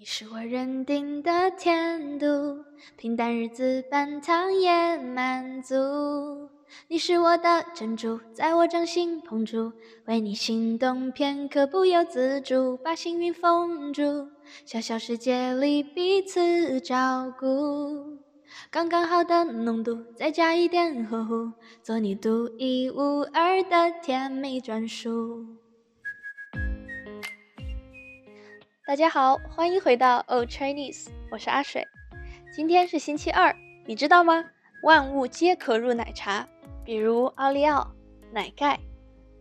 你是我认定的甜度，平淡日子半糖也满足。你是我的珍珠，在我掌心捧住，为你心动片刻不由自主，把幸运封住。小小世界里彼此照顾，刚刚好的浓度，再加一点呵护，做你独一无二的甜蜜专属。大家好，欢迎回到 Old Chinese，我是阿水。今天是星期二，你知道吗？万物皆可入奶茶，比如奥利奥、奶盖、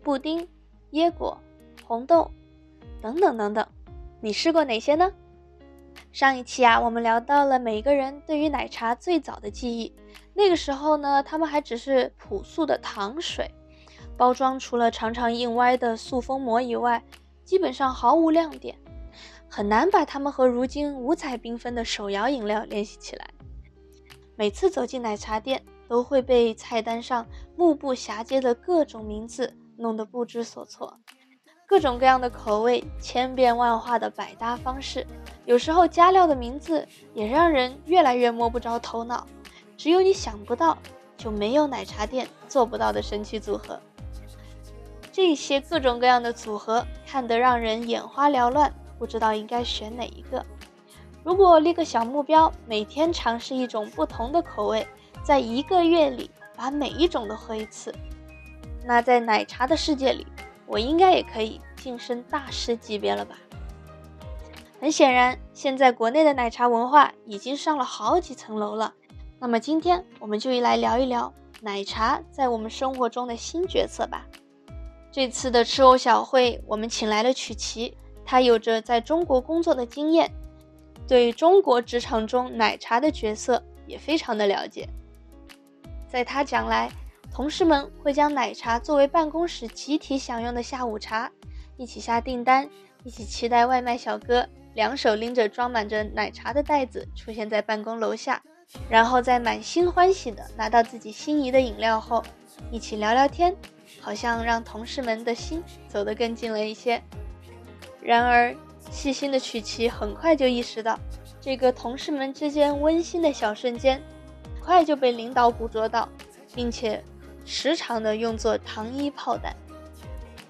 布丁、椰果、红豆等等等等。你试过哪些呢？上一期啊，我们聊到了每个人对于奶茶最早的记忆。那个时候呢，他们还只是朴素的糖水，包装除了常常印歪的塑封膜以外，基本上毫无亮点。很难把它们和如今五彩缤纷的手摇饮料联系起来。每次走进奶茶店，都会被菜单上目不暇接的各种名字弄得不知所措。各种各样的口味，千变万化的百搭方式，有时候加料的名字也让人越来越摸不着头脑。只有你想不到，就没有奶茶店做不到的神奇组合。这些各种各样的组合，看得让人眼花缭乱。不知道应该选哪一个。如果立个小目标，每天尝试一种不同的口味，在一个月里把每一种都喝一次，那在奶茶的世界里，我应该也可以晋升大师级别了吧？很显然，现在国内的奶茶文化已经上了好几层楼了。那么今天我们就来聊一聊奶茶在我们生活中的新角色吧。这次的吃藕小会，我们请来了曲奇。他有着在中国工作的经验，对中国职场中奶茶的角色也非常的了解。在他讲来，同事们会将奶茶作为办公室集体享用的下午茶，一起下订单，一起期待外卖小哥两手拎着装满着奶茶的袋子出现在办公楼下，然后在满心欢喜的拿到自己心仪的饮料后，一起聊聊天，好像让同事们的心走得更近了一些。然而，细心的曲奇很快就意识到，这个同事们之间温馨的小瞬间，很快就被领导捕捉到，并且时常的用作糖衣炮弹。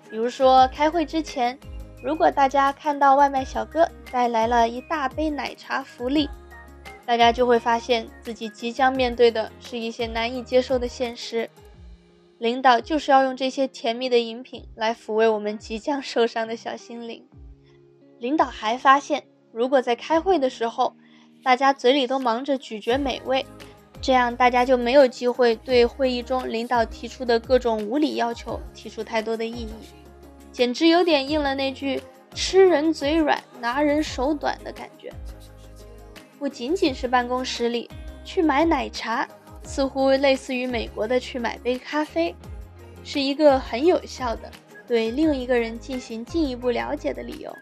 比如说，开会之前，如果大家看到外卖小哥带来了一大杯奶茶福利，大家就会发现自己即将面对的是一些难以接受的现实。领导就是要用这些甜蜜的饮品来抚慰我们即将受伤的小心灵。领导还发现，如果在开会的时候，大家嘴里都忙着咀嚼美味，这样大家就没有机会对会议中领导提出的各种无理要求提出太多的异议，简直有点应了那句“吃人嘴软，拿人手短”的感觉。不仅仅是办公室里去买奶茶，似乎类似于美国的去买杯咖啡，是一个很有效的对另一个人进行进一步了解的理由。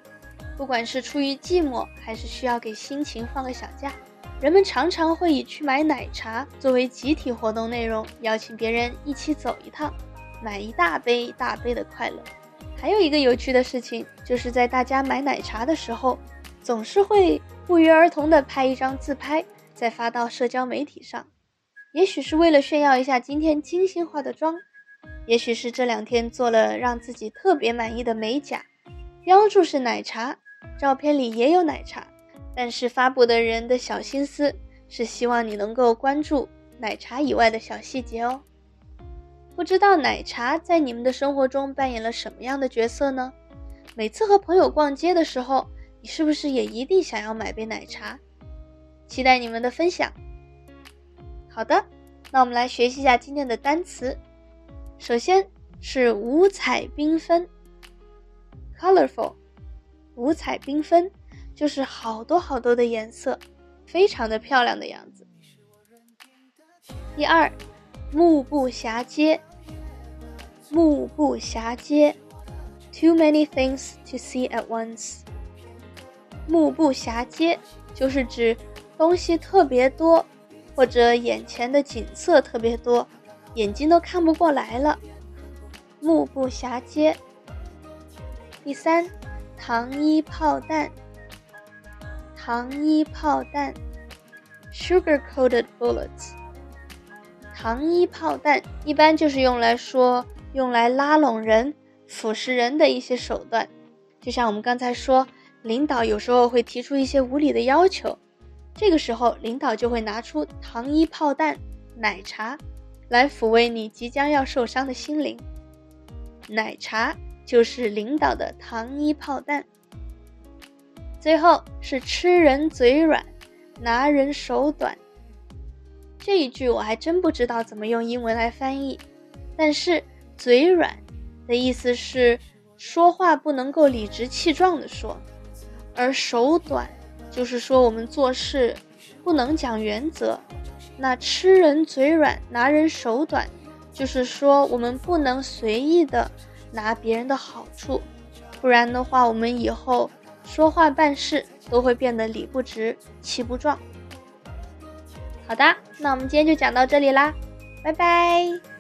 不管是出于寂寞，还是需要给心情放个小假，人们常常会以去买奶茶作为集体活动内容，邀请别人一起走一趟，买一大杯一大杯的快乐。还有一个有趣的事情，就是在大家买奶茶的时候，总是会不约而同地拍一张自拍，再发到社交媒体上。也许是为了炫耀一下今天精心化的妆，也许是这两天做了让自己特别满意的美甲，标注是奶茶。照片里也有奶茶，但是发布的人的小心思是希望你能够关注奶茶以外的小细节哦。不知道奶茶在你们的生活中扮演了什么样的角色呢？每次和朋友逛街的时候，你是不是也一定想要买杯奶茶？期待你们的分享。好的，那我们来学习一下今天的单词。首先是五彩缤纷，colorful。五彩缤纷，就是好多好多的颜色，非常的漂亮的样子。第二，目不暇接。目不暇接，too many things to see at once。目不暇接就是指东西特别多，或者眼前的景色特别多，眼睛都看不过来了。目不暇接。第三。糖衣炮弹，糖衣炮弹，sugar-coated bullets。糖衣炮弹一般就是用来说用来拉拢人、腐蚀人的一些手段。就像我们刚才说，领导有时候会提出一些无理的要求，这个时候领导就会拿出糖衣炮弹、奶茶来抚慰你即将要受伤的心灵。奶茶就是领导的糖衣炮弹。最后是吃人嘴软，拿人手短。这一句我还真不知道怎么用英文来翻译，但是嘴软的意思是说话不能够理直气壮的说，而手短就是说我们做事不能讲原则。那吃人嘴软，拿人手短，就是说我们不能随意的拿别人的好处，不然的话，我们以后。说话办事都会变得理不直气不壮。好的，那我们今天就讲到这里啦，拜拜。